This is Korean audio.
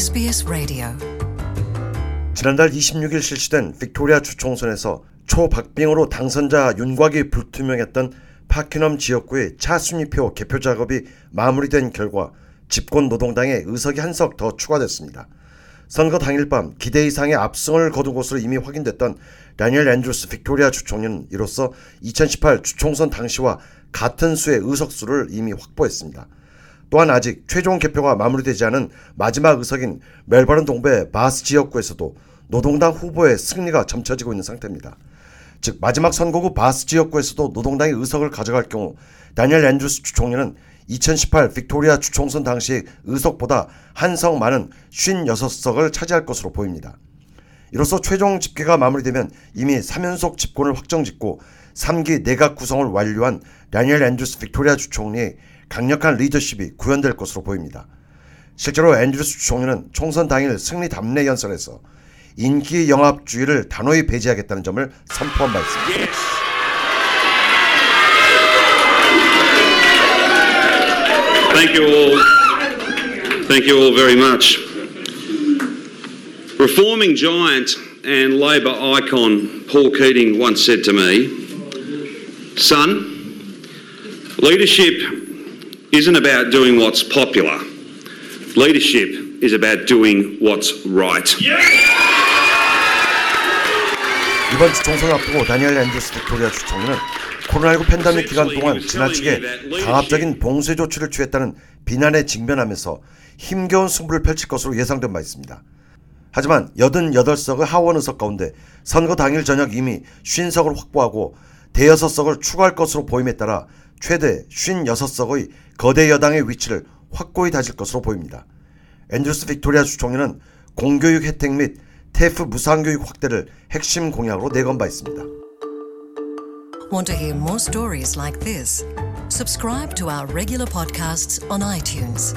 SBS Radio. 지난달 26일 실시된 빅토리아 주총선에서 초박빙으로 당선자 윤곽이 불투명했던 파키넘 지역구의 차순위표 개표 작업이 마무리된 결과 집권 노동당의 의석이 한 석 더 추가됐습니다. 선거 당일 밤 기대 이상의 압승을 거둔 것으로 이미 확인됐던 다니엘 앤드루스 빅토리아 주총리는 이로써 2018 주총선 당시와 같은 수의 의석수를 이미 확보했습니다. 또한 아직 최종 개표가 마무리되지 않은 마지막 의석인 멜버른 동부의 바스 지역구에서도 노동당 후보의 승리가 점쳐지고 있는 상태입니다. 즉 마지막 선거구 바스 지역구에서도 노동당이 의석을 가져갈 경우 다니엘 앤드루스 주총리는 2018 빅토리아 주총선 당시 의석보다 한 석 많은 56석을 차지할 것으로 보입니다. 이로써 최종 집계가 마무리되면 이미 3연속 집권을 확정짓고 3기 내각 구성을 완료한 다니엘 앤드루스 빅토리아 주총리의 강력한 리더십이 구현될 것으로 보입니다. 실제로 앤드루스 주총리는 총선 당일 승리 답례 연설에서 인기 영합주의를 단호히 배제하겠다는 점을 선포한 바 있습니다. Leadership isn't about doing what's popular. Leadership is about doing what's right. 이번 주 총선을 앞두고 다니엘 앤드루스 빅토리아 주총리는 코로나19 팬데믹 기간 동안 지나치게 강압적인 봉쇄 조치를 취했다는 비난에 직면하면서 힘겨운 승부를 펼칠 것으로 예상된 바 있습니다. 하지만 88석의 하원 의석 가운데 선거 당일 저녁 이미 50석을 확보하고 대여섯 석을 추가할 것으로 보임에 따라 최대 56석의 거대 여당의 위치를 확고히 다질 것으로 보입니다. 앤드루스 빅토리아 주총리는 공교육 혜택 및 TAFE 무상교육 확대를 핵심 공약으로 내건 바 있습니다. Want to hear more stories like this? Subscribe to our regular podcasts on iTunes.